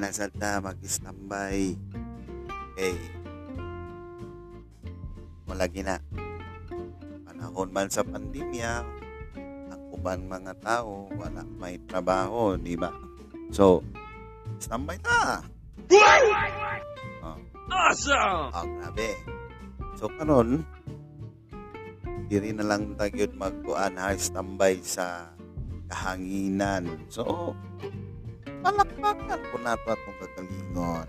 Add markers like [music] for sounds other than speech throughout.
Niya nasalta mag-standby. Okay. Malagi na. Panahon man sa pandemya, ang uban mga tao, wala may trabaho, di ba? So, standby ta. Oh, Awesome! oh grabe. So, karon diri na lang tagyod magkuan ha standby sa kahanginan. So, palakpakan po nato atong kagalingon.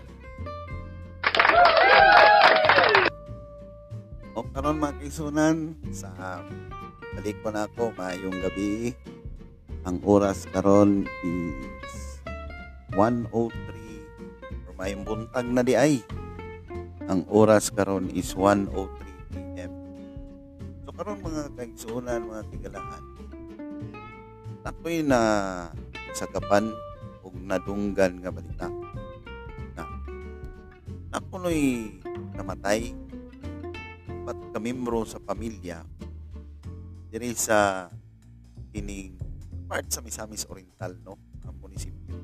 O karon mga kaisunan, sa balik ko na ako, mayong gabi. Ang oras karon is 1.03 or mayong buntag na di ay. Ang oras karon is 1.03 p.m. So karon mga kaigsunan, mga tigalaan, ako'y na sagapan og nadunggan nga balita na nakunoy namatay? Pat kamimbro sa pamilya diri sa kining part sa Misamis Oriental no ang munisipyo?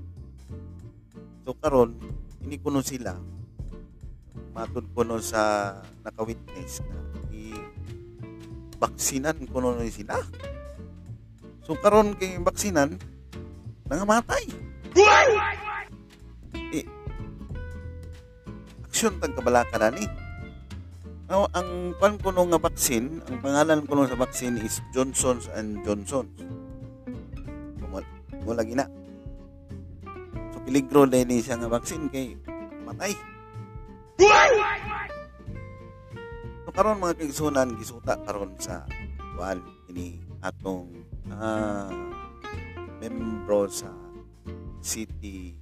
So karon ini kuno sila matud kuno sa naka-witness na i baksinan kuno ni sila. So karon kay baksinan nangamatay eh, aksyon tag kabalaka na ni Now, ang pan kuno nga baksin, ang pangalan kuno sa baksin is Johnson's and Johnson's. Mula gina. So piligro din ni siya nga baksin kay matay. So karon mga kaigsunan gisuta karon sa kuan ini atong ah, membro sa City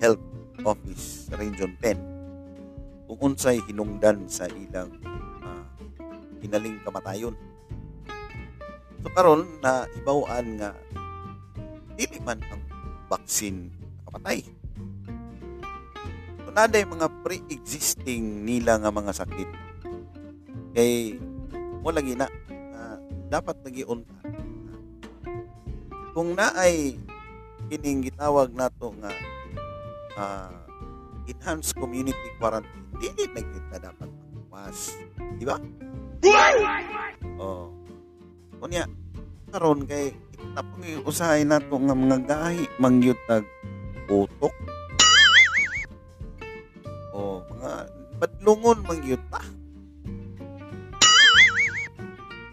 Health Office Region 10 kung unsay hinungdan sa ilang ah, hinaling kamatayon. So karon na ibawaan nga dili man ang baksin nakapatay. So naday mga pre-existing nila nga mga sakit. Kay mo lagi na ah, dapat nagiunta. Kung naay kining gitawag nato nga ah, enhanced community quarantine dili na kita dapat magwas di ba? Oh. Kunya karon kay pang usahay nato nga mga gahi mangyutag utok. Oh mga badlungon mangyuta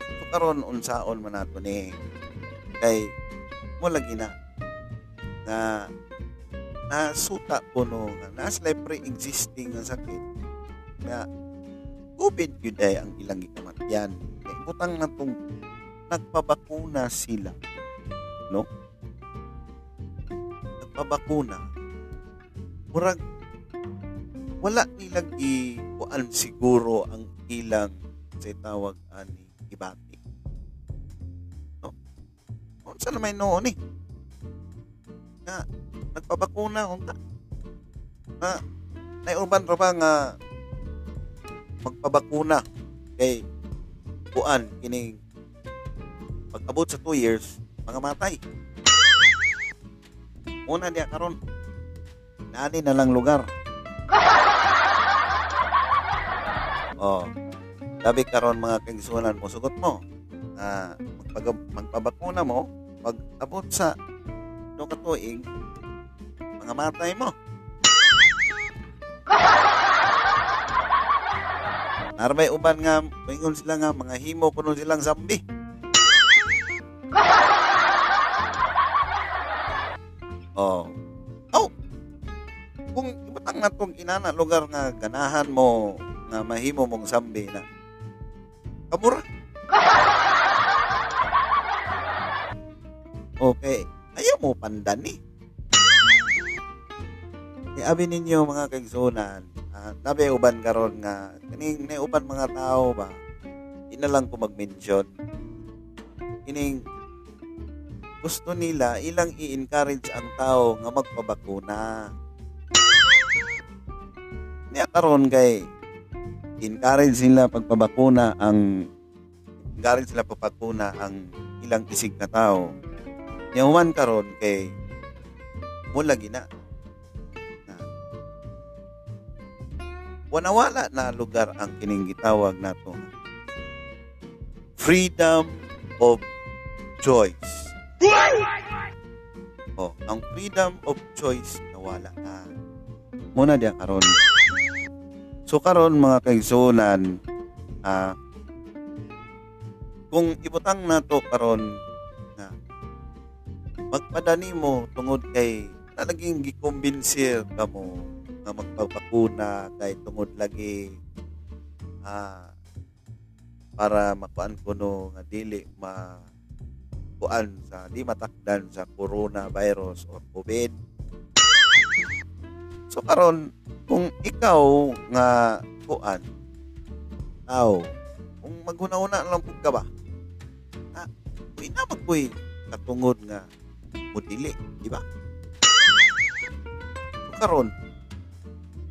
so karon unsaon man nato ni kay mo lagi na na nasuta ko no nga nas pre-existing nga sakit. Nga COVID yun ay ang ilang gikamatyan kay butang na tong nagpabakuna sila no? Nagpabakuna. Murag wala nilang ikuan siguro ang ilang sa tawag ani ibati. No? Unsa na may noon eh nga nagpabakuna unta na naiuban ra ba nga magpabakuna kay kuan kining pag abot sa 2 years mga matay? Una diya karon nani na lang lugar. Oh sabi karon mga kaigsunan mo sugot mo ah magpag, magpabakuna mo pag abot sa no katuig mga matay mo Narbay uban nga, maingon sila nga, mga himo kuno silang zombie. oh. Oh! Kung ibatang na tong inana lugar nga ganahan mo nga mahimo mong zombie na kamura. Okay. Ayaw mo pandan eh. Iabi ninyo mga kaigsunan, uh, uban karon nga kining na uban mga tao ba ina lang ko mag-mention kining gusto nila ilang i-encourage ang tao nga magpabakuna niya karon kay encourage sila pagpabakuna ang encourage sila pagpabakuna ang ilang isig ka tao. Yawan karon kay mula gina na wanawala na lugar ang kining gitawag nato freedom of choice. Oh, ang freedom of choice nawala na. Muna diya karon. So karon mga kaigsunan, ah kung ibutang nato karon na magpadani mo tungod kay na naging gikumbinser ka mo nga magpapakuna kay tungod lagi ah para makuan kuno nga dili ma kuan sa di matakdan sa coronavirus or COVID. So karon kung ikaw nga kuan tao kung maghuna-una lang pud ka ba uy na magkuy katungod nga mudili di ba? Karon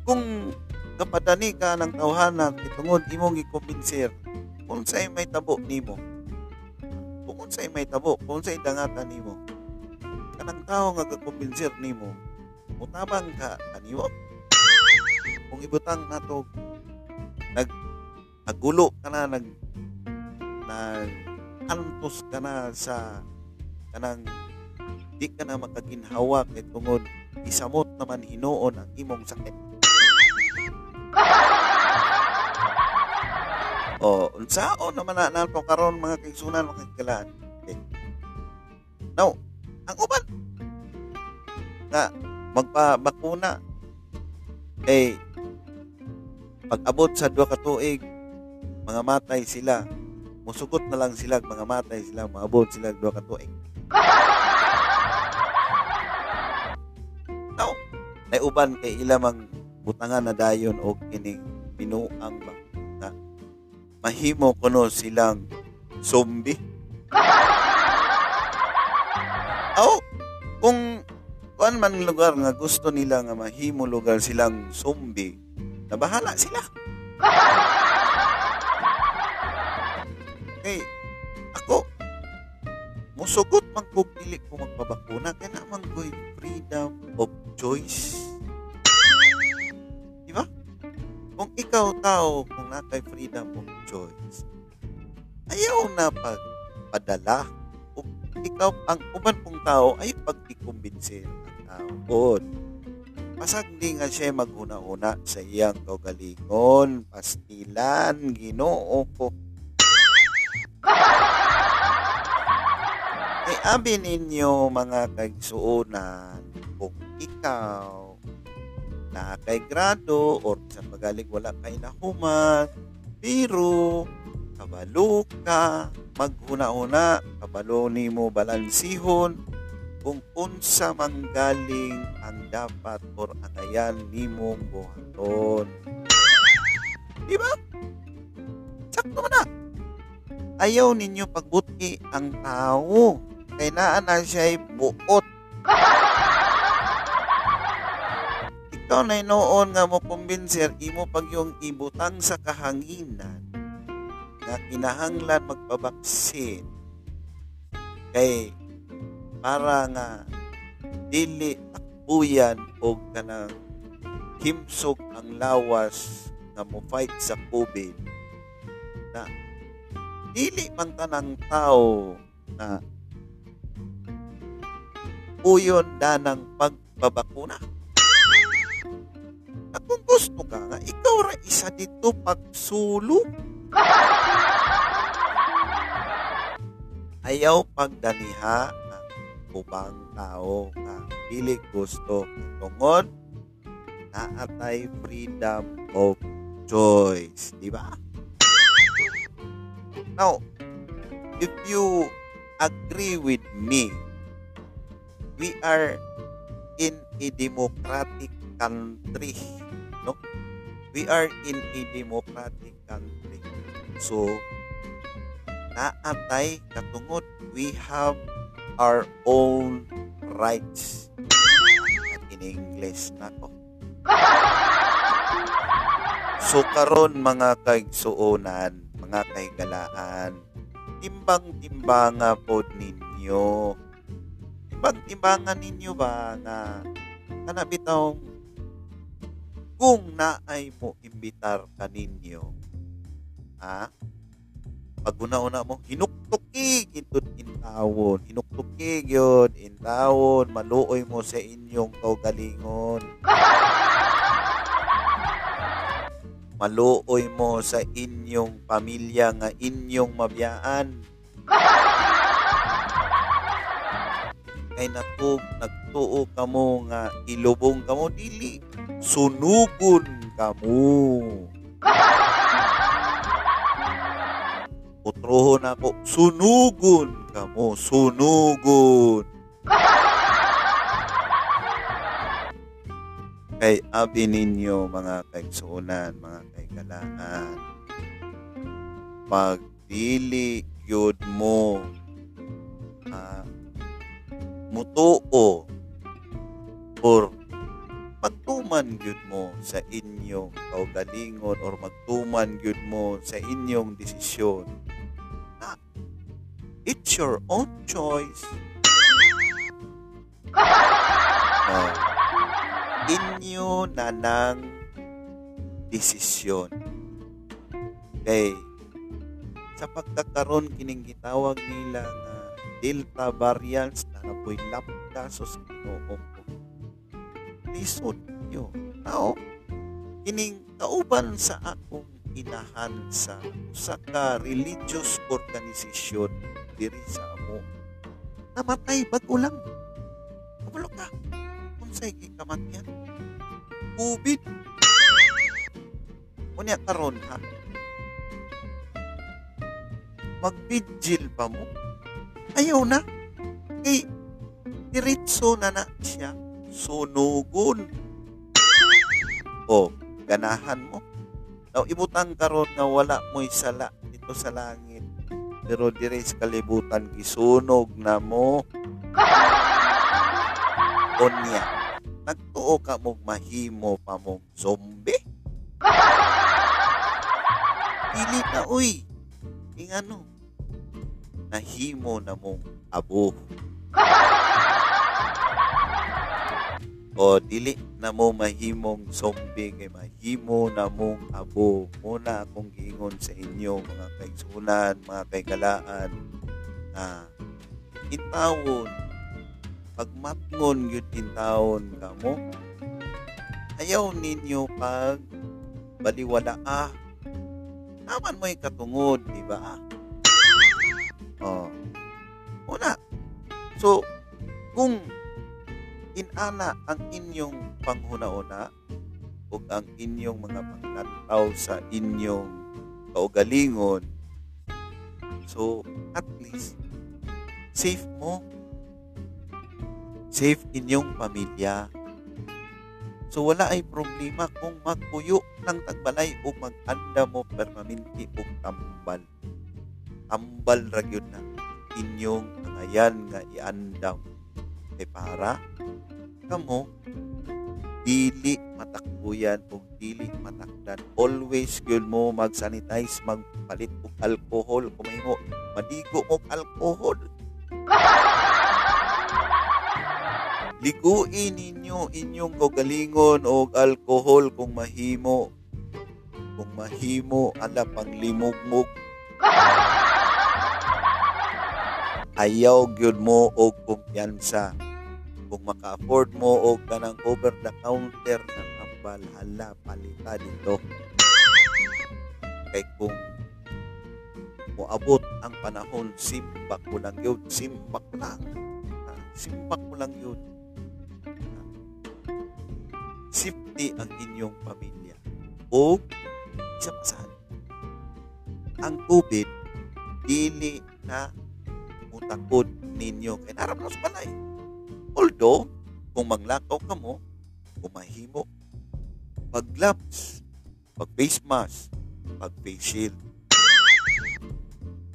kung kapadani ka ng tawhana kitungod imong gikumbinser kung sa'y may tabo nimo kung unsay may tabo kung unsay dangatan nimo kanang tao nga gakumbinser nimo mutabang ka kaniwa kung ibutang nato nag nagulo ka na nag nag antos ka na sa kanang di ka na makaginhawa kay tungod. Isamot naman hinuon ang imong sakit. O unsao naman na nato karon mga kaigsunan makikalaan okay. now ang uban nga magpabakuna eh pag abot sa duha ka tuig mga matay sila. Musugot na lang sila mga matay sila maabot sila duha ka tuig ay uban kay ilamang butangan na dayon og kining binuang ba na mahimo kuno silang zombie. [laughs] Aw kung kuan man lugar nga gusto nila nga mahimo lugar silang zombie na bahala sila. [laughs] Kay ako musugot man kog dili ko magpabakuna. Kay naman ko'y freedom of choice choice ayaw na pagpadala kung ikaw ang uban pong tao ay pag-ikumbinsin ang tao Good. Pasag di nga siya maghuna-una sa iyang kaugalingon, pastilan, ginoo ko. Ay [laughs] abi ninyo mga kaigsuunan kung ikaw na kay grado or sa pagaling wala kay nahuman pero kabalo ka maghuna-una kabalo nimo balansihon kung unsa manggaling ang dapat or angayan nimong buhaton. Di ba? Sakto na. Ayaw ninyo pagbuti ang tao. Naa na siya'y buot. [laughs] Ikaw na noon nga mo kumbinser, imo pag yung ibutang sa kahanginan nga kinahanglan magpabaksin. Kay para nga dili takbuyan o kanang himsog ang lawas nga mo fight sa COVID na dili man tanang tao na uyon danang pagbabakuna. At kung gusto ka nga, ikaw ra isa dito pagsulo. Ayaw pagdaniha ubang tao nga dili gusto tungod naatay freedom of choice di ba now if you agree with me we are in a democratic country we are in a democratic country so naatay katungod we have our own rights. In English na ko. So karon mga kaigsuonan, mga kaigalaan, timbang-timbanga pod ninyo. Timbang-timbangan ninyo ba na kana bitaw kung naay mo imbitar kaninyo ha? Pag una-una mo hinuktuki gitud intawon hinuktuki gyud intawon maluoy mo sa inyong kaugalingon. [laughs] Maluoy mo sa inyong pamilya nga inyong mabiyaan. [laughs] Kay natug nagtuo kamo nga ilubong kamo dili sunugon kamo Utrohon ako, sunugon kamo, sunugon. Kay abi ninyo mga kaigsuunan, mga kaigalaan, pag dili yun mo uh, mutuo or magtuman gyud mo sa inyong kaugalingon or magtuman gyud mo sa inyong desisyon. Na it's your own choice. Uh, inyo na ng desisyon. Kay sa pagkakaroon kining gitawag nila nga Delta variants na napoy lapda sa Ginoo lisod nyo. Now, kining kauban sa akong inahan sa usa ka religious organization diri sa amo. Namatay bago lang. Kabalo ka. Unsay gikamatyan? COVID. Unya karon ha. Magbigil pa mo. Ayaw na. Kay diretso na na siya sunugon. O, ganahan mo. Now, ibutang karon nga wala mo'y sala dito sa langit. Pero dire sa kalibutan, gisunog na mo. Onya, nagtuo ka mong mahimo pa mong zombie? Dili na, uy. Ingano, nahimo na mong abo o dili na mo mahimong zombie kay mahimo na mong abo. Muna akong giingon sa inyo mga kaigsunan mga kaigalaan na intawon pagmatngon yun intawon kamo ayaw ninyo pag baliwala ah naman mo katungod di ba? Oh. Una so kung inana ang inyong panghuna-una o ang inyong mga panglantaw sa inyong kaugalingon. So, at least, safe mo. Safe inyong pamilya. So, wala ay problema kung magpuyo ng tagbalay o mag-anda mo permanente o tambal. Tambal ra na inyong nangayan nga iandam. Kay para kamo dili matakbuyan o dili matakdan. Always gyud mo mag-sanitize magpalit og alcohol. Kung mahimo madigo og alcohol. [laughs] Liguin ninyo inyong kagalingon og alcohol kung mahimo. Kung mahimo ala panglimugmog [laughs] ayaw gyud mo og kumpiyansa kung maka-afford mo o kanang over the counter ng ambal hala palita dito. Kay kung moabot ang panahon simbak mo lang yun simbak mo lang ha? simbak mo lang yun. Ha? safety ang inyong pamilya. O isa pa saan? Ang COVID dili na mutakod ninyo. Kay narap sa balay Although, kung maglakaw ka mo, kumahimo, pag gloves, pag face mask, pag face shield.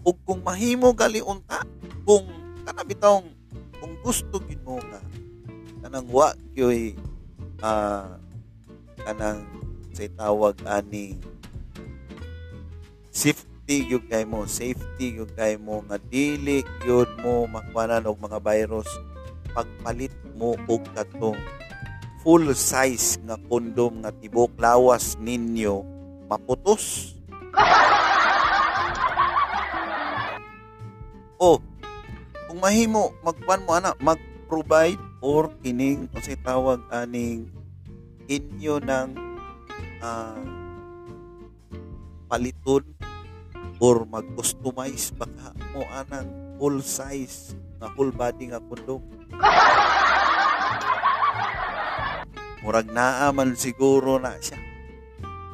O kung mahimo gali unta, kung kanabitong, kung gusto gid mo nga, kanang wa kyoy, uh, kanang say tawag ani safe, safety gyud kay mo safety gyud kay mo nga dili gyud mo makwanan og mga virus pagpalit mo og katong full size nga kondom nga tibok lawas ninyo maputos. [laughs] Oh kung mahimo magkuan mo ana mag-provide or kining unsay tawag aning inyo ng ah, paliton or mag-customize baka mo anang full size nga full body nga kondom [laughs] murag naa man siguro na siya.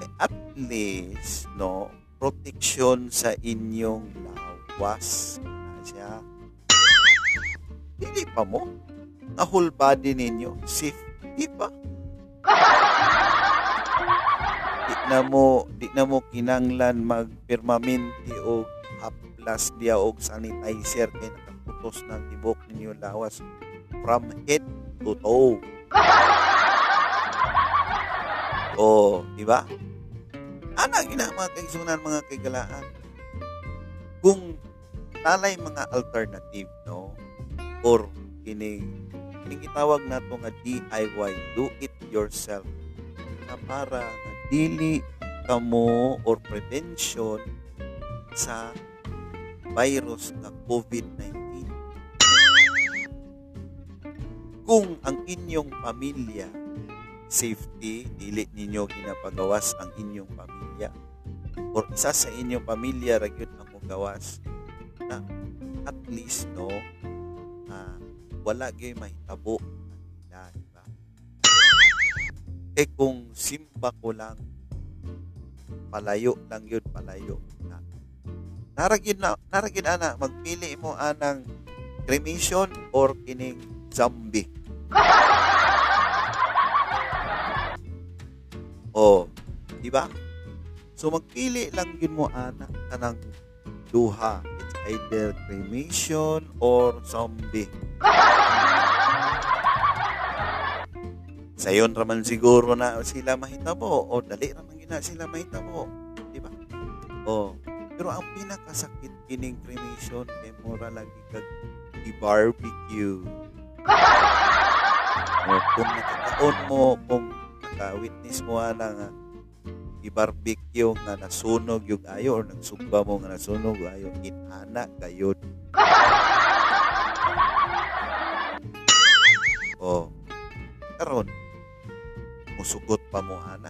Eh, at least no protection sa inyong lawas na siya. Dili pa mo nga whole body ninyo. Safety pa. [laughs] Di na mo di na mo kinanglan magpermanente o haplas diya og sanitizer kay nakaputos ng tibok ninyo lawas. From head to toe. [laughs] Oh di ba? Ana gina mga kaigsunan mga kaigalaan kung talay mga alternative no? Or kining kining gitawag nato nga DIY do it yourself. Na para nga dili kamo or prevention sa virus nga COVID-19 kung ang inyong pamilya safety dili ninyo ginapagawas ang inyong pamilya. Or isa sa inyong pamilya ra gyud ang gawas na at least no ah, wala gyud mahitabo na di eh kung simba ko lang palayo lang yun palayo. na naragid na naragid ana magpili mo anang cremation or kining zombie? [laughs] Oh di ba? So magpili lang yun mo ana kanang duha. It's either cremation or zombie. [laughs] Sayon raman siguro na sila mahitabo o dali raman gina sila mahitabo di ba? Oh pero ang pinakasakit kining cremation kay mura lagi kag i-barbecue. [laughs] O kung nakakaon mo kung naka-witness mo ana nga i-barbecue nga nasunog yung ayo or nagsugba mo nga nasunog yung ayo inana gayod. Oh karon musugot pa mo ana.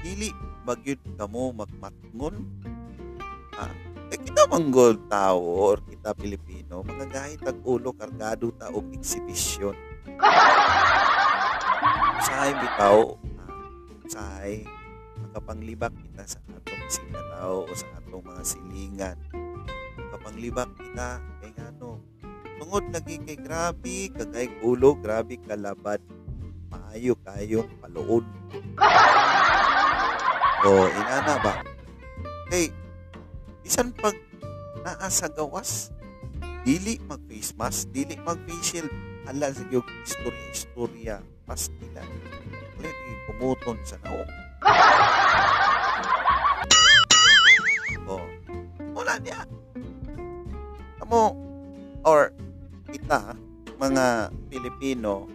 Dili bagyod kamo magmatngon eh, kita manggol tao or kita Pilipino magagahit ang ulo kargado ta og exhibition. Usahay bitaw. Ah, usahay makapanglibak kita sa atong sinalaw o sa atong mga silingan. Makapanglibak kita kay ngano tungod lagi kay grabe kagay ulo grabe kalabad maayo kayong paluod [laughs] o inana ba? Kay bisan pag naa sa gawas dili mag face mask dili mag facial ala sa gyud istorya istorya pastila ulit pumuton sa naong [laughs] oh wala niya. Amo or kita mga Pilipino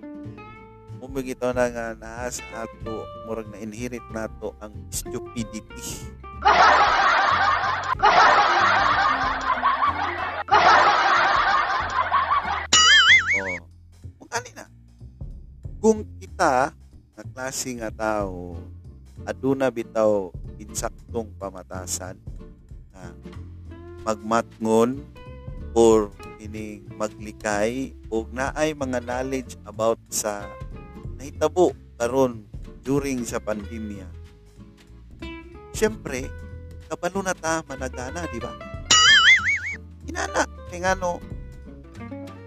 umigito na nga naa sa ato murag na inherit nato ang stupidity [laughs] oh kung ani na kung kita nga klase nga tao aduna bitaw insaktong pamatasan nga magmatngon or ining maglikay o naay mga knowledge about sa nahitabo karon during sa pandemya. Siyempre, kabalo na ta managana, di ba? Inana, kay ngano,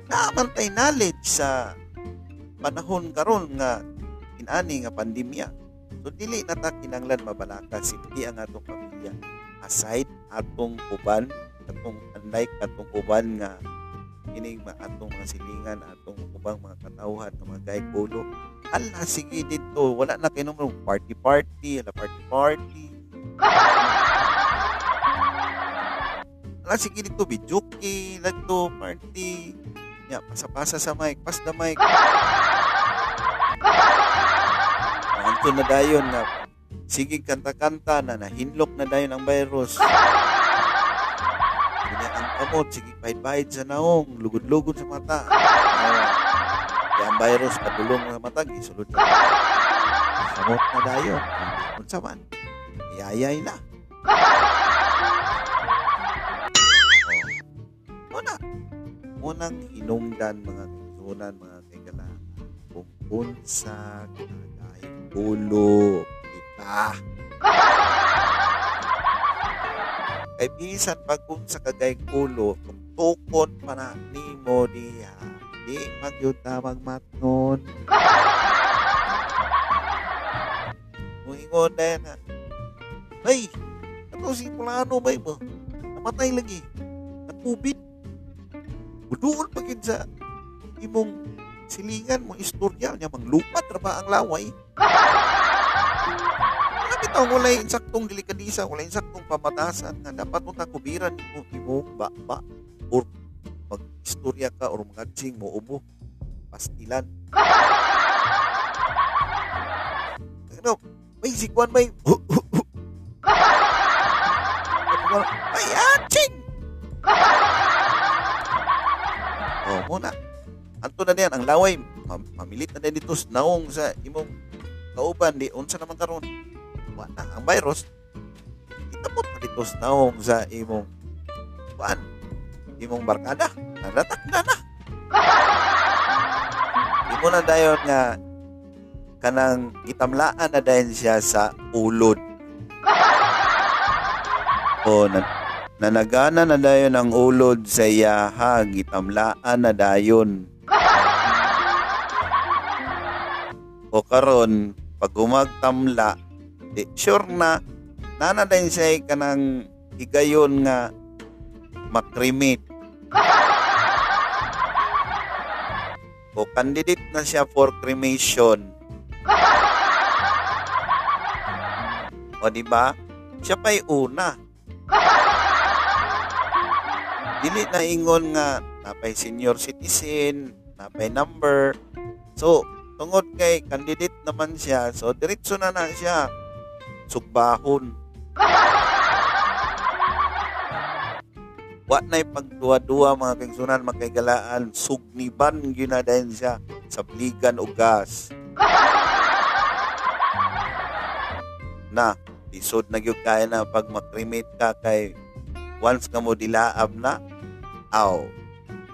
naamantay knowledge sa panahon karon nga inani nga pandemya. So dili na ta kinanglan mabalaka safety ang atong pamilya. Aside atong uban, atong unlike atong uban nga kining atong mga silingan, atong ubang mga katawhan mga gay kulo. Ala, sige dito. Wala na kayo naman party-party, ala party-party. [laughs] Wala sige dito, bijuki, nagto, party. Ya, pasa-pasa sa mic, pas the mic. Anto na dayon na sige kanta-kanta na nahinlok na dayon ang virus. Kanya ang kamot, sige pahid-pahid sa naong, lugod-lugod sa mata. Uh, ang virus padulong sa mata, gisulod sa Samot na dayon. Kung sa man, iyayay na. Unang hinungdan mga kaisunan, mga kaigalaan, kung unsa kagay ulo kita. Kay [laughs] bisan pag unsa kagay ulo, kung tukon pa na nimo diha, di magyud ta magmatnon. [laughs] Muingon na na. Ay, ano si Fulano ba mo? Namatay lagi. Nag-COVID. Buduol pa gid sa imong silingan mo istorya niya manglupat ra ba ang laway? Bitaw wala insaktong delikadisa, wala insaktong pamatasan nga dapat mo takubiran mo imo ba ba or mag-istorya ka or magadsing mo ubo pastilan. Ano, may sikwan may [laughs] ay aching muna. Anto na diyan ang laway, mam- mamilit na din dito sa naong sa imong kauban di unsa naman karon. Wa na ang virus. Itapot na dito sa naong sa imong kuan. Imong barkada. Nadatak na na. [laughs] Di mo na dayon nga kanang itamlaan na dayon siya sa ulod. [laughs] O, na, nanagana na dayon ang ulod sa iyaha, gitamlaan na dayon. [laughs] O karon pag umagtamla, di, sure na, nana dayon siya kanang higayon nga makrimit. [laughs] O candidate na siya for cremation. [laughs] O di ba? Siya pa'y una. Dili na ingon nga napay senior citizen, napay number. So, tungod kay candidate naman siya, so diretso na na siya sugbahon. Wa na'y pagduwa-duwa mga kaigsunan, magkaigalaan, sugniban ginadayon siya sa bligan o gas. Na, lisod na gyud kaya na pag makremate ka kay once ka mo dilaab na, aw,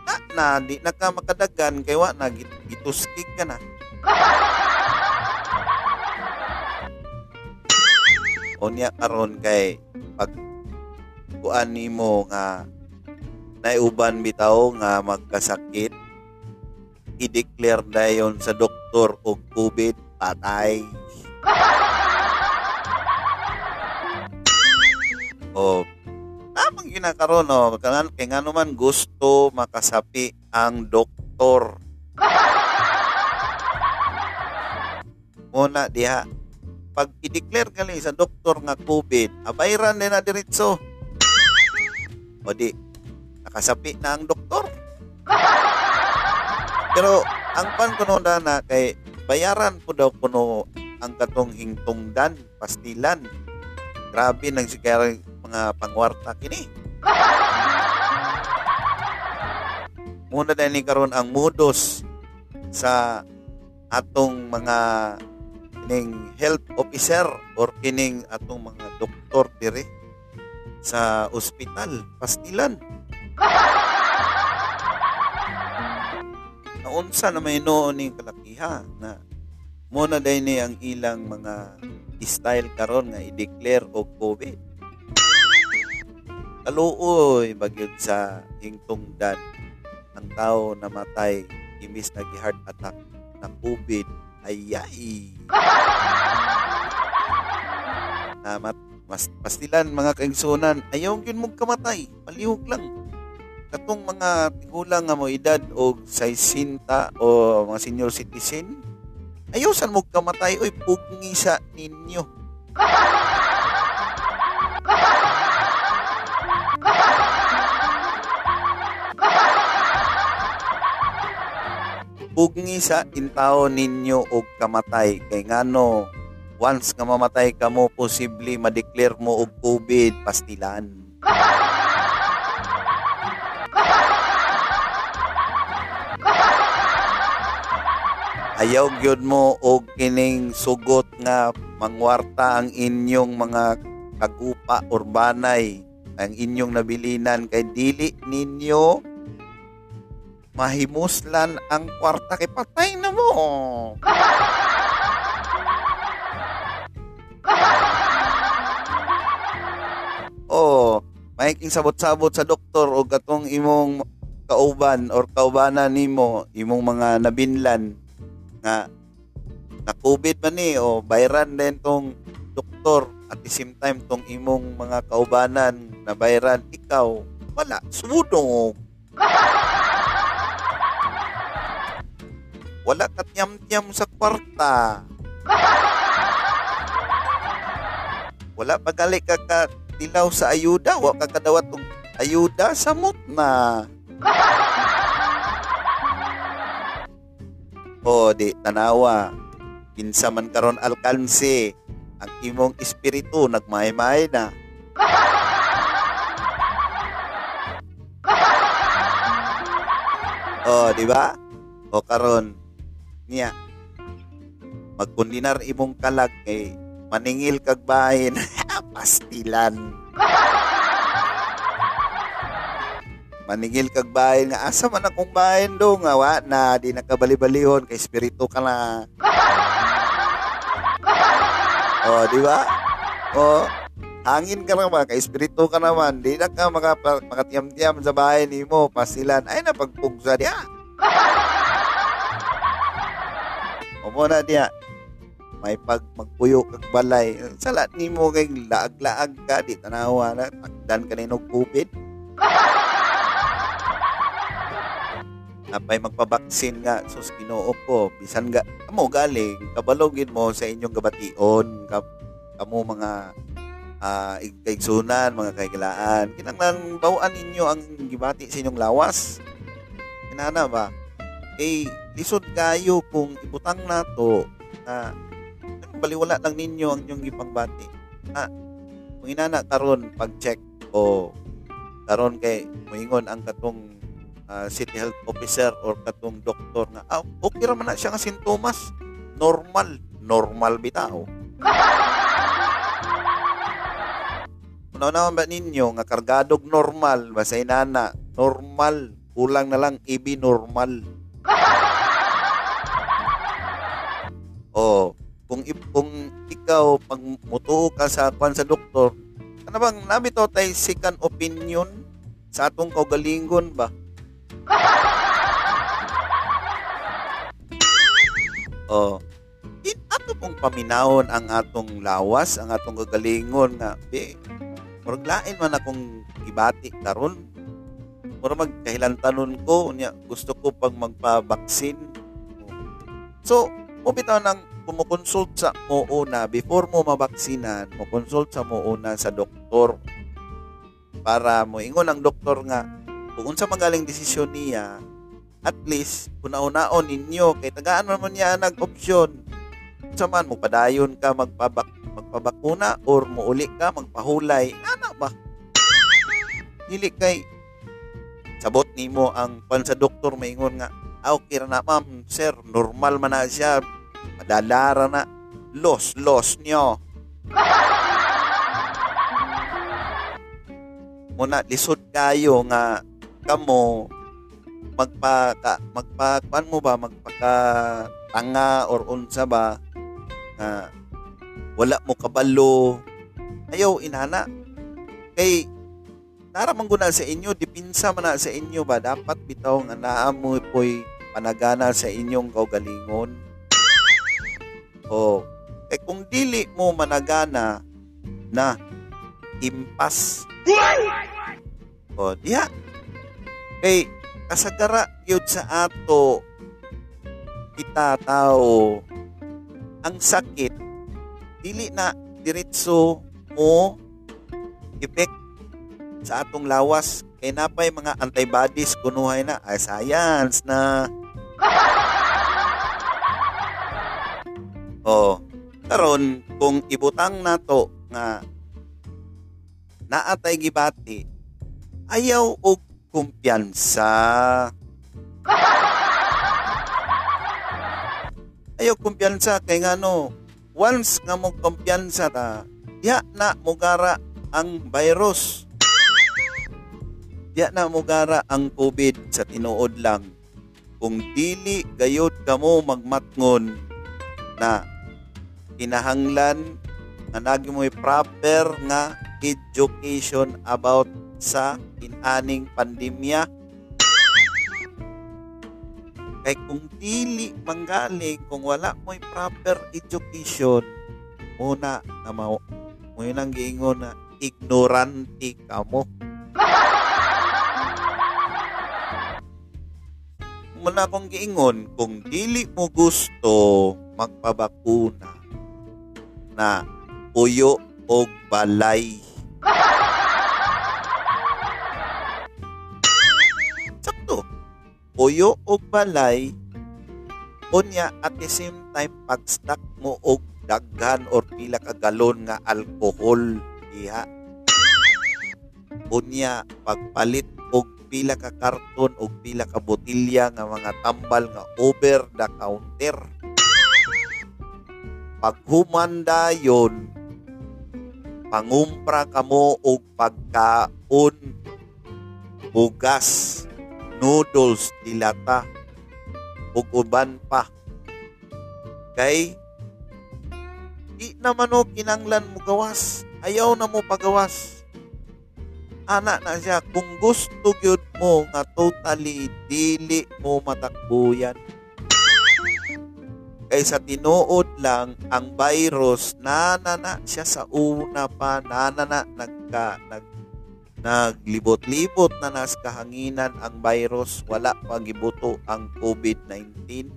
na, na di na ka makadagan kay wa na git- gituskig ka na. Unya karon kay pag kuan nimo nga naiuban bitaw nga magkasakit i-declare dayon sa doktor og COVID patay. o tamang ginakaroon no kaya kay nga naman gusto makasapi ang doktor. Muna diha pag i-declare gali sa doktor nga COVID, abayran din na diretso. O di, nakasapi na ang doktor. Pero ang pan kuno na kay bayaran po daw kuno ang katong hingtungdan, pastilan. Grabe nang sigara mga pangwarta kini. Muna dahil ni karon ang modus sa atong mga kining health officer or kining atong mga doktor dire sa ospital, pastilan. Naunsa na may noon ni kalakiha na muna day ni ang ilang mga style karon nga i-declare og COVID. Kaluoy bagyod sa hingtungdan ang tao namatay imbis nag heart attack na COVID ayay. Na mat, mas pastilan mga kaigsunan ayaw gyud mo kamatay palihog lang. Katong mga tigulang nga mo edad o 60 o mga senior citizen ayaw san mo kamatay? Oy pugni sa ninyo pugni sa intaw ninyo og kamatay kay ngano once nga mamatay ka mo posible ma-declare mo og COVID pastilan. Ayaw gyud mo og kining sugot nga mangwarta ang inyong mga kagupa urbanay ang inyong nabilinan kay dili ninyo mahimuslan ang kwarta kay patay na mo. [laughs] oh, mahiking sabot-sabot sa doktor o katong imong kauban or kaubanan nimo imong mga nabinlan nga na COVID man ni o bayran din tong doktor at the same time tong imong mga kaubanan na bayran ikaw wala sudong [laughs] wala ka tiyam-tiyam sa kwarta. [laughs] Wala pagali ka ka tilaw sa ayuda, wa ka kadawat og ayuda samot na. [laughs] O di tanawa, kinsa man karon alkanse ang imong espiritu nagmay-may na. [laughs] Oh, di ba? O karon niya. Magkundinar imong kalag kay maningil kag bahin. [laughs] Pastilan. Maningil kag bahin nga asa man akong bahin do? Nga wa na di nakabali-balihon kay espiritu ka na. [laughs] Oh di ba? Oh hangin ka naman kay espiritu ka naman. Di na ka maka, makatiyam-tiyam sa bahay nimo pasilan ay napagpugsa diya [laughs] Omo na diya. May pag magpuyo kag balay. Salat nimo kay laag-laag ka di tanawa na takdan ka ninog COVID. [laughs] Napay magpabaksin nga sus Ginoo ko bisan ga amo galing kabalogin mo sa inyong gabation ka, kamo mga uh, igsunan, mga kaigilaan. Kinanglan bawaan ninyo ang gibati sa inyong lawas. Kinana ba? Eh, lisod kayo kung ibutang nato na baliwala lang ninyo ang inyong gipangbati. Na, kung inana karon pag-check o karon kay moingon ang katong uh, city health officer or katong doktor nga ah, okay ra man na siya nga sintomas normal normal bitaw. [laughs] Unaw naman ba ninyo nga kargadog normal basta inana? Normal. Kulang na lang ibi normal [laughs] Oh, kung kung ikaw pag mutuo ka sa kwan sa doktor, ano bang nabi to tay second opinion sa atong kaugalingon ba? [laughs] oh, in ato pong paminawon ang atong lawas, ang atong kagalingon nga, be, murag lain man akong gibati karon. Murag magkahilantanon ko, niya, gusto ko pag magpa-vaccine. So, mo bitaw nang kumukonsult sa mo una before mo mabaksinan, mo consult sa mo una sa doktor. Para mo ingon ang doktor nga kung unsa magaling desisyon niya at least una-unaon ninyo kay tagaan man niya nag opsyon sa man mo padayon ka magpabak magpabakuna or muuli ka magpahulay. Ana ba? Dili kay sabot nimo ang pan sa doktor maingon nga ah, okay na ma'am sir normal man na siya. Madalara na. Los los nyo. Muna lisod kayo nga kamo magpa ka, magpa kuan mo ba magpaka tanga or unsa ba nga wala mo kabalo. Ayaw inana. Kay naramang guna sa inyo dipinsa man na sa inyo ba dapat bitaw nga naa mo poy panagana sa inyong kaugalingon? O kay kung dili mo managana na impas o diha. Kay kasagara gyud sa ato kita tao ang sakit dili na diretso mo effect sa atong lawas. Kay napay mga antibodies kunuhay na. Ay science na [laughs] O, karon kung ibutang nato nga naatay gibati, ayaw og kumpiyansa. [laughs] Ayaw kumpiyansa kay ngano, once nga mo kumpiyansa ta, diya na mugara ang virus. Diya na mugara ang COVID sa tinuod lang. Kung dili gayod kamo magmatngon na kinahanglan nga nagi mo proper nga education about sa inaning pandemya. Kay kung dili manggali kung wala mo proper education una na mo mo yun ang giingon na ignorante ka [laughs] mo muna kong giingon kung dili mo gusto magpabakuna na puyo o balay. Sakto. Puyo o balay unya at the same time pag-stack mo og daghan or pila ka galon nga alcohol diha. Unya pagpalit og pila ka karton o pila ka botilya nga mga tambal nga over the counter. Paghumanda yon pangumpra kamo og pagkaon bugas noodles dilata ug uban pa. Kay di naman o kinanglan mo gawas. Ayaw na mo pagawas ana na siya kung gusto gyud mo nga totally dili mo matakbuyan. Kay sa tinuod lang ang virus nanana siya sa una pa nanana nagka nag naglibot-libot na nas kahanginan ang virus wala pa gibuto ang COVID-19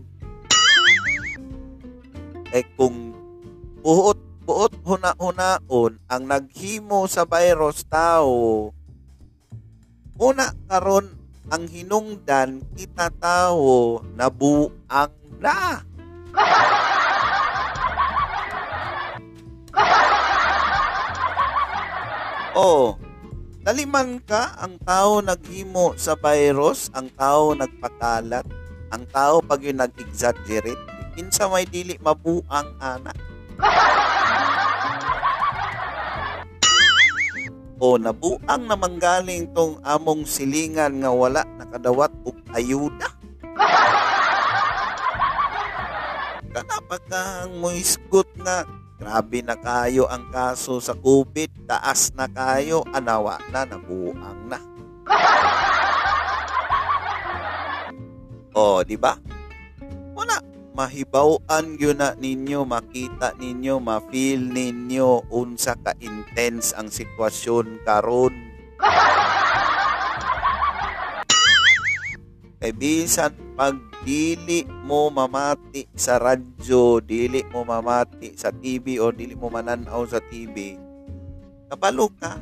eh kung buot buot huna-hunaon ang naghimo sa virus tao una karon ang hinungdan kita tao nabuang na [laughs] Oh, Naliman ka, ang tao naghimo sa virus, ang tao nagpakalat, ang tao pag yung nag-exaggerate, kinsa may dili mabuang anak. [laughs] o nabuang na manggaling tong among silingan nga wala nakadawat og ayuda. [laughs] Kana pa kang mo isgot nga Grabe na kayo ang kaso sa COVID, taas na kayo, anawa na, nabuang na. [laughs] oh, di ba? Wala, mahibawan yun na ninyo, makita ninyo, ma-feel ninyo unsa ka-intense ang sitwasyon karon. Kay [laughs] bisan pag dili mo mamati sa radyo, dili mo mamati sa TV o dili mo mananaw sa TV, kabalo ka.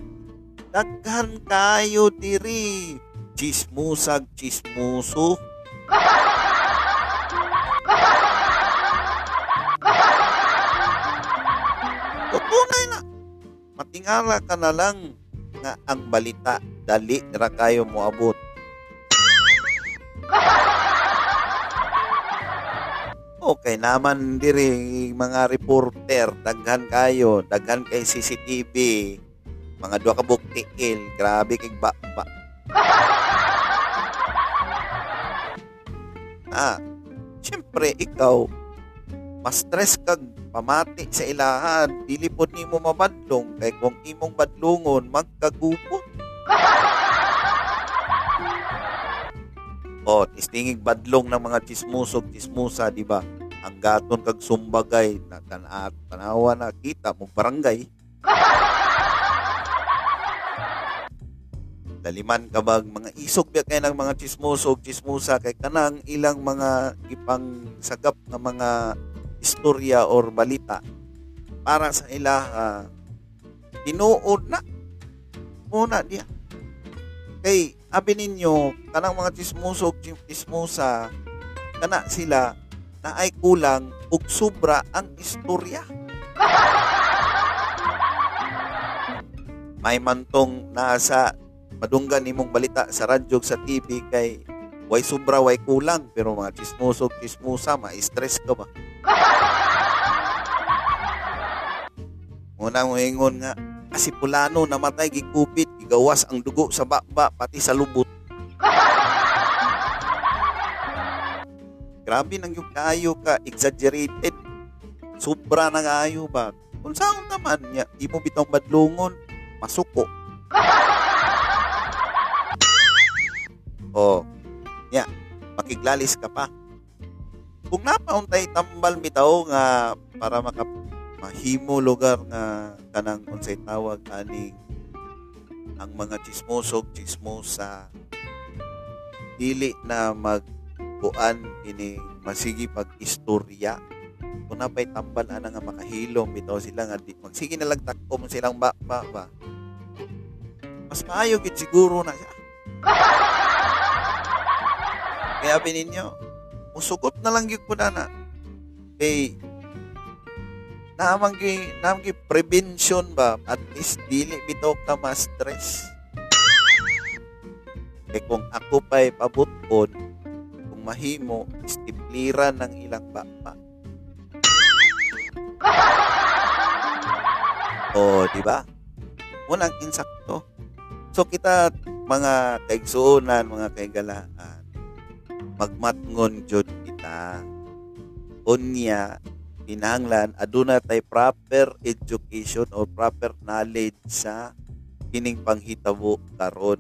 Daghan kayo diri. Chismusag, chismuso. [laughs] Matingala ka na lang nga ang balita dali ra kayo mo abot Okay naman diri mga reporter, daghan kayo, daghan kay CCTV. Mga duha ka buktiil, grabe kay ba, ba. Ah, syempre ikaw mas stress kag pamati sa ilahan, dili pod nimo mabadlong kay kung imong badlongon magkagupot. [laughs] Oh, tistingig badlong ng mga chismusog, chismusa, di ba? Ang gaton kag sumbagay na tanat tanawa na kita mo barangay. [laughs] Daliman ka bag mga isog biya kay ng mga chismusog, chismusa kay kanang ilang mga ipang sagap nga mga istorya or balita para sa ila uh, tinuod na muna diya kay abi ninyo kanang mga chismusog chismusa kana sila na ay kulang ug sobra ang istorya. [laughs] May mantong nasa madunggan nimong balita sa radyo sa TV kay way sobra way kulang pero mga chismoso chismosa ma-stress ka ba? [laughs] Muna mo ingon nga kasi pulano namatay gikupit gigawas ang dugo sa baba pati sa lubot. [laughs] Grabe nang yung kayo ka, exaggerated. Sobra na kayo ba? Kung saan naman niya, di mo bitong badlungon, masuko. [laughs] oh, ya, makiglalis ka pa. Kung napauntay tambal bitaw nga para maka mahimo lugar nga kanang unsay tawag aning ang mga chismosog chismosa dili na mag kuan ini masigi pag istorya kung napay tambal ana nga makahilom bitaw sila nga di magsige na lang takom silang ba ba, ba. mas maayo gid siguro na siya [laughs] kaya ninyo musugot na lang gyud ko na kay naamang gi naamang prevention ba? At least dili bitaw ka ma-stress. Kay kung ako pa'y pabuton kung mahimo istipliran ng ilang baba o di ba? Unang insakto. So kita mga kaigsuonan mga kaigalaan magmatngon jud kita. Unya kinahanglan aduna tay proper education or proper knowledge sa kining panghitabo karon.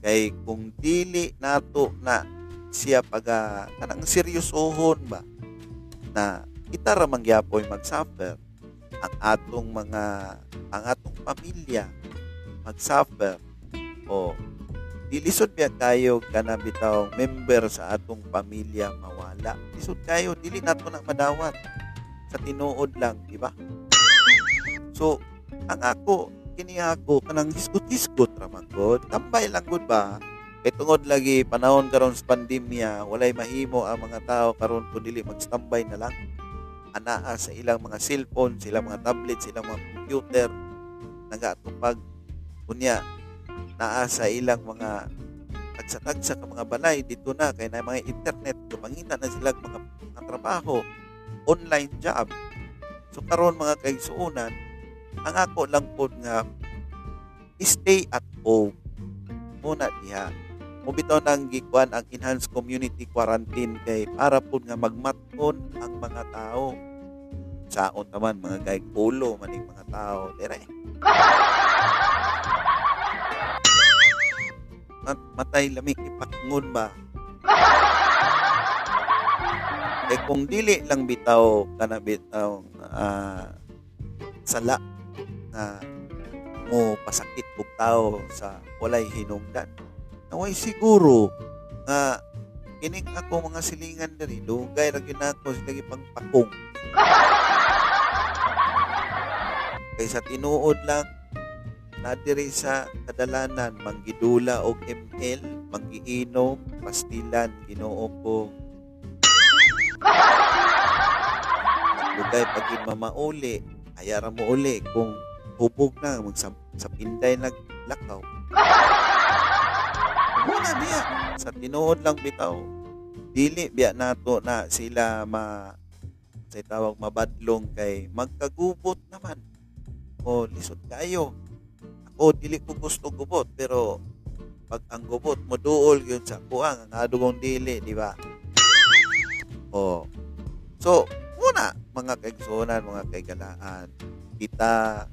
Kay kung dili nato na siya paga kanang seryosohon ba na kita ra mangyapoy magsuffer ang atong mga ang atong pamilya magsuffer o dilisod biya kayo kana bitaw member sa atong pamilya mawala. Lisod kayo dili nato na madawat. Sa tinuod lang di ba? So ang ako kini ako kanang hisgot-hisgot ra man tambay lang gud ba? Kay tungod lagi panahon karon sa pandemya walay mahimo ang mga tao karon kun dili magstambay na lang. Anaa sa ilang mga cellphone silang mga tablet silang mga computer nagatupag. Unya naa sa ilang mga tagsa-tagsa mga balay dito na kay na mga internet kumangita na sila mga, mga trabaho online job. So karon mga kaigsuonan ang ako lang po nga stay at home muna diha. Mubitaw nang gikuan ang enhanced community quarantine kay para po nga magmaton ang mga tao. Saon taman mga gaig ulo maning mga tao dire [laughs] matay lamig ipakngon ba? [laughs] Eh kung dili lang bitaw kana bitaw uh, sala na mo pasakit og tao sa walay hinungdan. Naway siguro nga kining ako mga silingan diri dugay ra gyud nako sila pangpakong [laughs] kay sa tinuod lang na diri sa kadalanan manggidula og ML manggiinom pastilan Ginoo ko. Dugay pagin mamauli ayara mo uli kung hubog na mag sa, sa pinday naglakaw. Muna niya sa tinuod lang bitaw. Dili biya nato na sila ma say tawag mabadlong kay magkagubot naman. O lisod kayo ako dili ko gusto gubot pero pag ang gubot mo duol yun sa kuang ang adugong dili di ba? O so muna mga kaigsunan mga kaigalaan kita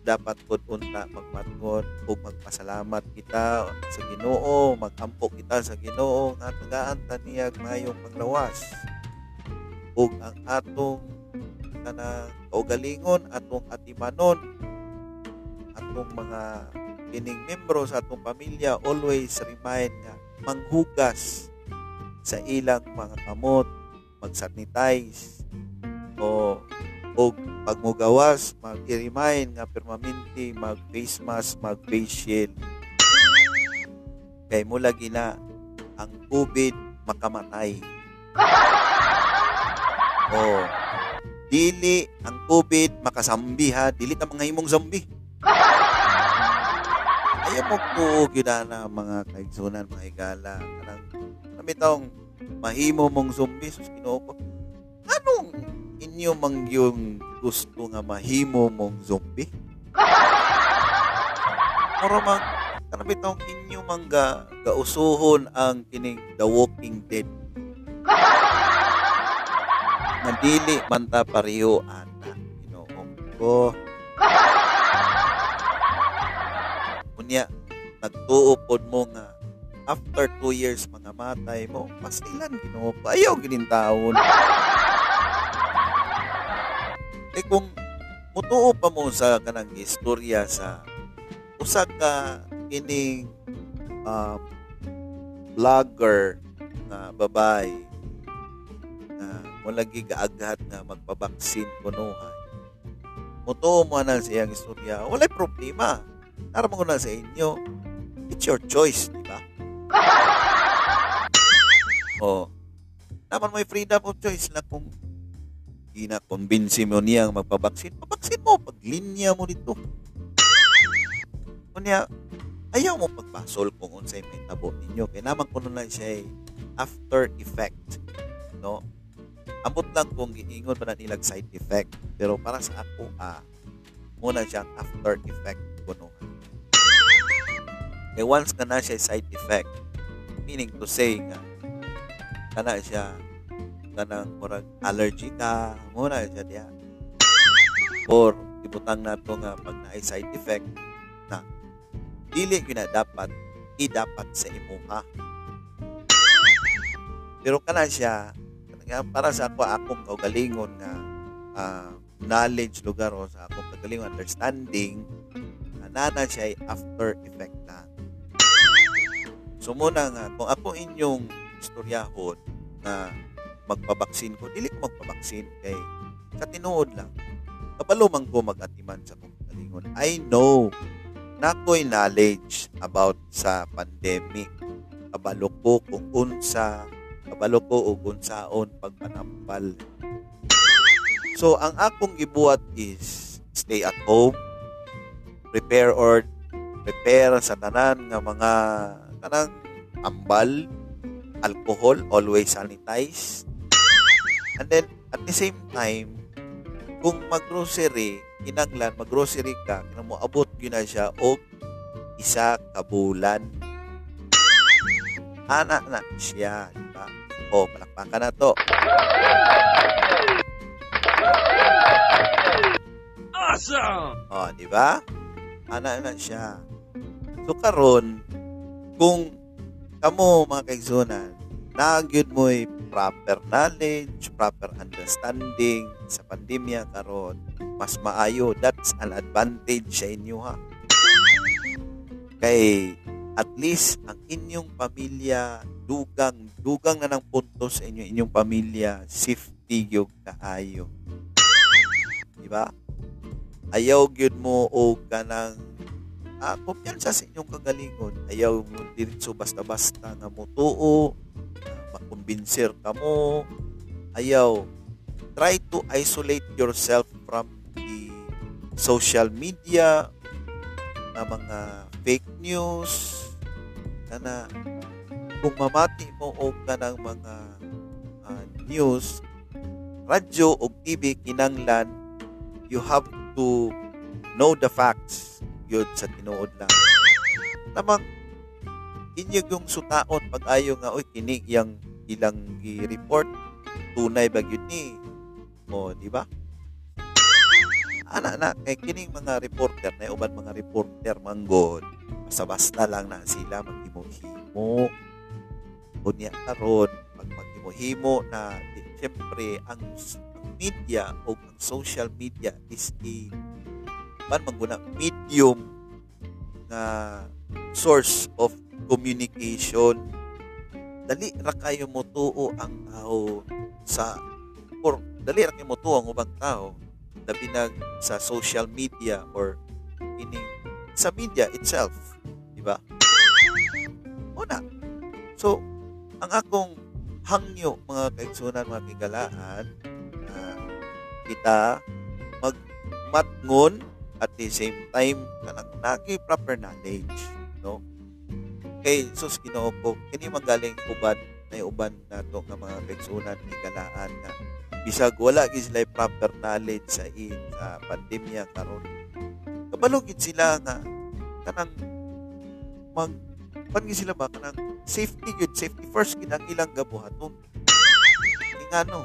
dapat pud unta magmatngon ug magpasalamat kita sa Ginoo magampo kita sa Ginoo nga tagaan taniyag mayong paglawas. Ug ang atong kana kaugalingon atong atimanon atong mga kining membro sa atong pamilya always remind nga manghugas sa ilang mga kamot mag-sanitize o o pag mo gawas mag-remind nga permanente mag face mask mag face shield kay mo lagi na ang COVID makamatay Oh. Dili ang COVID makasambi ha, dili ta mga imong zombie. Ayaw mo ko gina na mga kaigsunan, mga higala. Kanang kami taong mahimo mong zombie sus Ginoo ko. Anong inyo mang yung gusto nga mahimo mong zombie? Mura mang kanami taong inyo mang ga, gausuhon ang kining The Walking Dead nga dili man ta pareho ana Ginoo ko unya nagtuo mo nga after 2 years mga matay mo pasilan Ginoo ayaw ginintawon eh kung mutuo pa mo sa kanang istorya sa usa ka kining um, vlogger na babae na mulagi gaaghat nga magpabaksin kunuhay. Mutuo mo na sa iyang istorya, walay problema. Nara mo na sa inyo. It's your choice, di ba? [laughs] oh. Naman may freedom of choice na kung gina-convince mo niyang magpabaksin, pabaksin mo, paglinya mo dito. Kunya, ayaw mo pagpasol kung unsay may tabo ninyo. Kaya naman kuno na siya after effect. No? Amot lang kung giingon pa na nilang side effect. Pero para sa ako, ah, muna siyang after effect kuno. Eh once ka na siya side effect, meaning to say nga, kana siya kanang murag allergy ka, muna siya diya. Or ibutang na to nga pag na side effect na dili gyud na dapat i-dapat sa imuha. Pero kana siya nga para sa ako akong kaugalingon nga uh, knowledge lugar o sa akong kagalingon understanding nana siya ay after effect na. So muna nga kung ako inyong istoryahon na magpabaksin ko, dili ko magpabaksin kay sa tinuod lang. Kabalo man ko magatiman sa kagalingon. I know na ko'y knowledge about sa pandemic. Kabalo ko kung unsa kabalo ko og unsaon pagpanampal. So ang akong gibuhat is stay at home, prepare or prepare sa tanan nga mga kanang ambal, alcohol, always sanitize. And then at the same time, kung maggrocery, kinanglan maggrocery ka, kinang mo abot gyud na siya og isa ka bulan. Ana na siya, di ba? O, palakpakan na to. Awesome! O, di ba? Ana na siya. So karon kung kamo mga kaigsunan, nagyud mo proper knowledge, proper understanding sa pandemya karon, mas maayo. That's an advantage sa inyo ha. Kay at least ang inyong pamilya dugang dugang na ng punto sa inyo inyong pamilya safety gyud kaayo. Di ba? Ayaw gyud mo o kanang ah, kumpiyansa sa inyong kagalingon. Ayaw mo diretso basta-basta nga mutuo, makumbinser ka mo. Ayaw. Try to isolate yourself from the social media na mga fake news na na kung mamati mo o ka ng mga uh, news radyo o TV kinanglan you have to know the facts yun sa tinuod lang. Tamang inyo yung sutaon pag ayo nga oy kini yang ilang gi-report. Tunay ba gyud ni? Mo di ba? Ana na kay kining mga reporter na uban mga reporter manggod basta-basta lang na sila maghimo-himo unya karon pag maghimo-himo na siyempre ang media o ang social media is a man maguna medium na source of communication. Dali ra kayo mo tuo ang tao sa or dali ra kayo mo tuo ang ubang tao labi na sa social media or ini sa media itself di ba? Una so ang akong hangyo mga kaigsunan mga kigalaan na kita magmatngon at the same time kanang nagi proper knowledge no? Kay sus Ginoo ko kini magaling uban na uban nato nga mga kaigsunan kigalaan nga bisag wala gid proper knowledge sa in sa pandemya karon. Kabalo gid sila nga kanang mag pan sila ba? Kanang safety gid safety first gid ang ilang gabuhaton. Ingano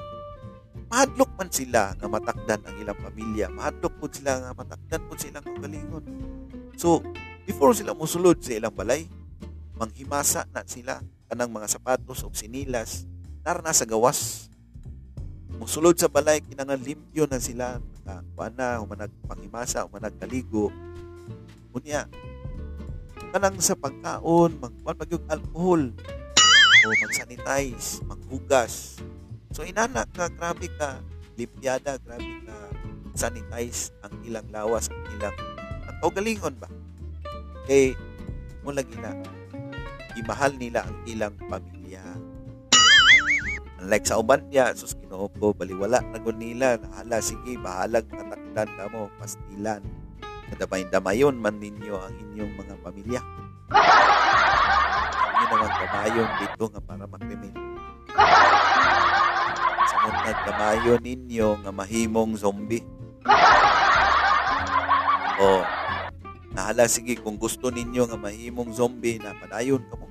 mahadlok man sila nga matakdan ang ilang pamilya. Mahadlok pud sila nga matakdan pud silang kagalingon. So before sila musulod sa ilang balay manghimasa na sila kanang mga sapatos o sinilas nar na sa gawas. Musulod sa balay kinangan limpyo na sila kuan na humanag panghimasa humanag kaligo unya kanang sa pagkaon magkuan pagyug alcohol o mag-sanitize maghugas so inana ka grabe ka limpyada grabe ka sanitize ang ilang lawas ang ilang ang kaugalingon ba kay mo lagi na imahal nila ang ilang pamilya unlike sa uban niya sus Ginoo baliwala na gud nila hala sige bahalag matakdan kamo pastilan kadamay-damayon man ninyo ang inyong mga pamilya. Hindi naman damayon dito nga para makrimen. Samot nagdamayon ninyo nga mahimong zombie. O, nahala sige kung gusto ninyo nga mahimong zombie na padayon ka mo.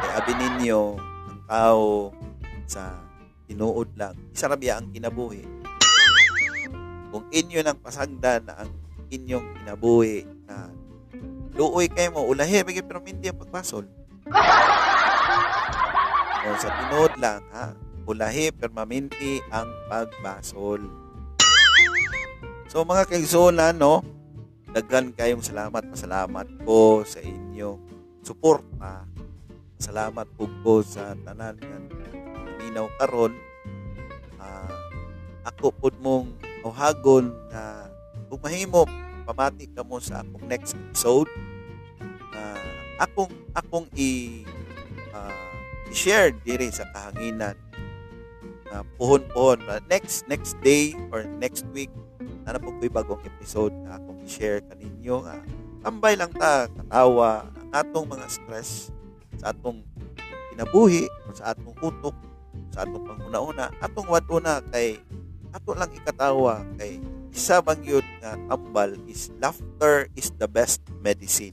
Kaya abi ninyo ang tao sa tinuod lang. Isarabya ang kinabuhi kung inyo nang pasagdan na ang inyong kinabuhi na luoy kayo mo, ulahi, bigay pero hindi ang pagbasol. O sa tinood lang, ha? Ulahi, permaminti ang pagbasol. So mga kaigsunan, no? Daghan kayong salamat, masalamat ko sa inyong suporta. Salamat po ko sa tanan nga minaw karon. Uh, ako pud mong hagon na kung pamati ka mo sa akong next episode uh, akong akong i uh, i-share diri sa kahanginan. Na uh, puhon-puhon. Uh, next next day or next week na po ko'y bagong episode na akong i-share kaninyo nga uh, tambay lang ta katawa ang atong mga stress sa atong kinabuhi sa atong utok sa atong panguna-una atong waduna kay ato lang ikatawa kay isa bang yun nga tambal is laughter is the best medicine.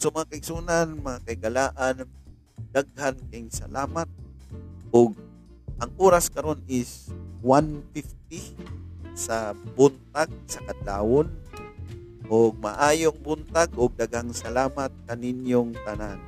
So mga kaigsunan, mga kaigalaan, daghan king salamat og ang oras karon is 1.50 sa buntag sa kadlawon og maayong buntag og daghang salamat kaninyong tanan.